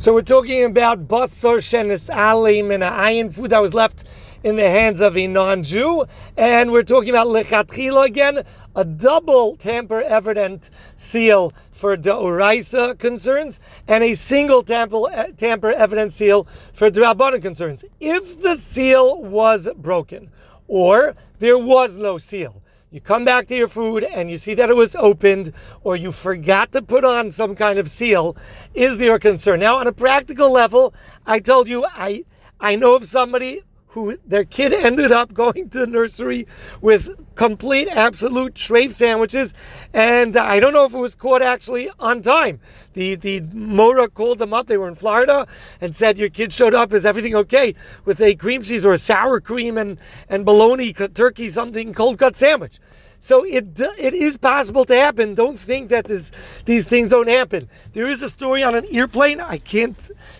So we're talking about basar shenis alim and ayin food that was left in the hands of a non-Jew, and we're talking about lechatchila again, a double tamper evident seal for deoraisa concerns, and a single tamper, eh, tamper evident seal for drabanan concerns. If the seal was broken, or there was no seal, you come back to your food and you see that it was opened or you forgot to put on some kind of seal, is a concern? Now, on a practical level, I told you I I know of somebody who their kid ended up going to the nursery with complete absolute treif sandwiches. And i don't know if it was caught actually on time. The the mora called them up. They were in florida and said your kid showed up. Is everything okay? With a cream cheese or a sour cream and and bologna turkey something cold cut sandwich so it it is possible to happen. Don't think that this, these things don't happen. There is a story on an airplane. I can't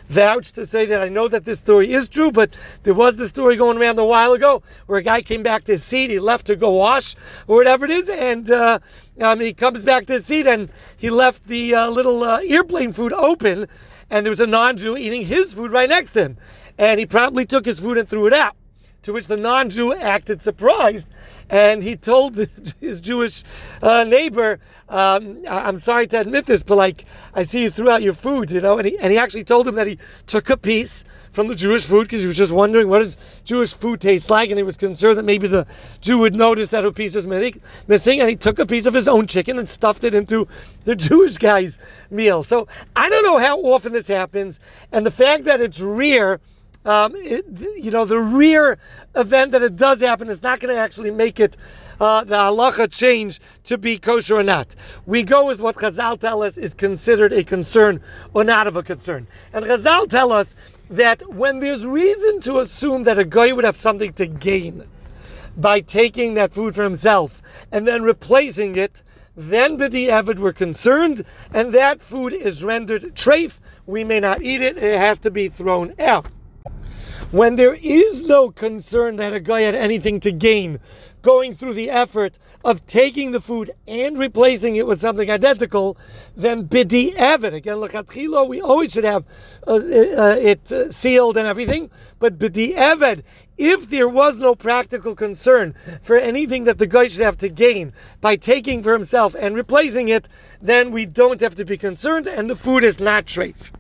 vouch to say that I know that this story is true, but there was the story going around a while ago where a guy came back to his seat. He left to go wash or whatever it is, and uh, um, he comes back to his seat and he left the uh, little uh, airplane food open, and there was a non-Jew eating his food right next to him, and he promptly took his food and threw it out. To which the non-Jew acted surprised and he told his Jewish uh, neighbor, um, "I'm sorry to admit this, but like I see you threw out your food, you know." And he and he actually told him that he took a piece from the Jewish food because he was just wondering what does Jewish food taste like, and he was concerned that maybe the Jew would notice that a piece was missing, and he took a piece of his own chicken and stuffed it into the Jewish guy's meal. So I don't know how often this happens, and the fact that it's rare um, it, you know, the rear event that it does happen is not going to actually make it uh, the halacha change to be kosher or not. We go with what Chazal tell us is considered a concern or not of a concern. And Chazal tell us that when there's reason to assume that a guy would have something to gain by taking that food for himself and then replacing it, then B'di Evid we're concerned, and that food is rendered treif. We may not eat it, it has to be thrown out when there is no concern that a guy had anything to gain going through the effort of taking the food and replacing it with something identical, then bidi evid. Again, lechatchila, we always should have uh, uh, it uh, sealed and everything, but bidi evid, if there was no practical concern for anything that the guy should have to gain by taking for himself and replacing it, then we don't have to be concerned and the food is not treif.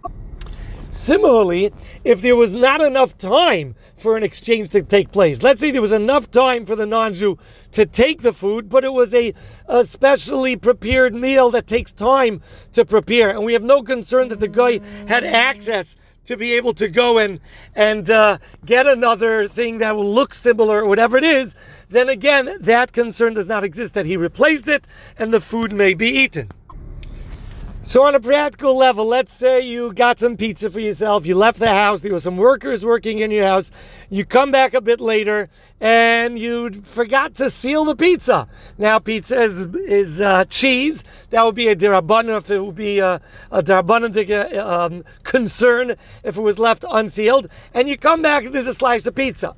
Similarly, if there was not enough time for an exchange to take place, let's say there was enough time for the non Jew to take the food, but it was a, a specially prepared meal that takes time to prepare, and we have no concern that the guy had access to be able to go and and uh, get another thing that will look similar or whatever it is, then again that concern does not exist that he replaced it and the food may be eaten. So, on a practical level, let's say you got some pizza for yourself, you left the house, there were some workers working in your house, you come back a bit later, and you forgot to seal the pizza. Now, pizza is, is uh, cheese. That would be a derabanan if it would be a, a derabanan um, concern if it was left unsealed. And you come back and there's a slice of pizza.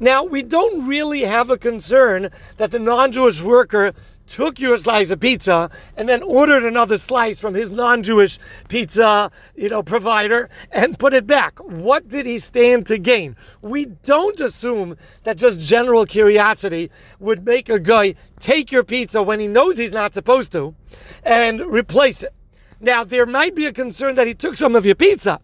Now, we don't really have a concern that the non Jewish worker took your slice of pizza and then ordered another slice from his non-Jewish pizza, you know, provider and put it back. What did he stand to gain? We don't assume that just general curiosity would make a guy take your pizza when he knows he's not supposed to and replace it. Now, there might be a concern that he took some of your pizza,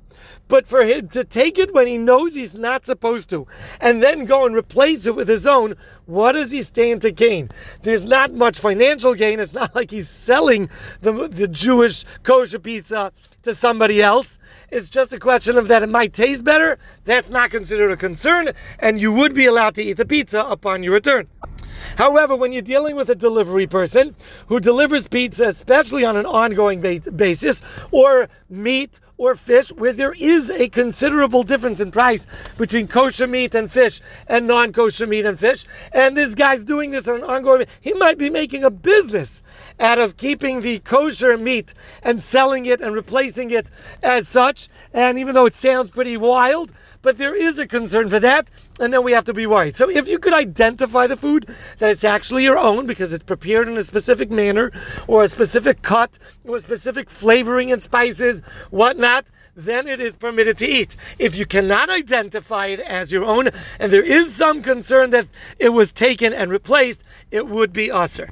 but for him to take it when he knows he's not supposed to, and then go and replace it with his own, what does he stand to gain? There's not much financial gain. It's not like he's selling the, the Jewish kosher pizza to somebody else. It's just a question of that it might taste better. That's not considered a concern, and you would be allowed to eat the pizza upon your return. However, when you're dealing with a delivery person who delivers pizza, especially on an ongoing basis, or meat or fish, where there is a considerable difference in price between kosher meat and fish and non kosher meat and fish, and this guy's doing this on an ongoing he might be making a business out of keeping the kosher meat and selling it and replacing it as such. And even though it sounds pretty wild, but there is a concern for that, and then we have to be worried. So if you could identify the food that it's actually your own because it's prepared in a specific manner or a specific cut or a specific flavoring and spices, whatnot, then it is permitted to eat. If you cannot identify it as your own, and there is some concern that it was taken and replaced, it would be assur.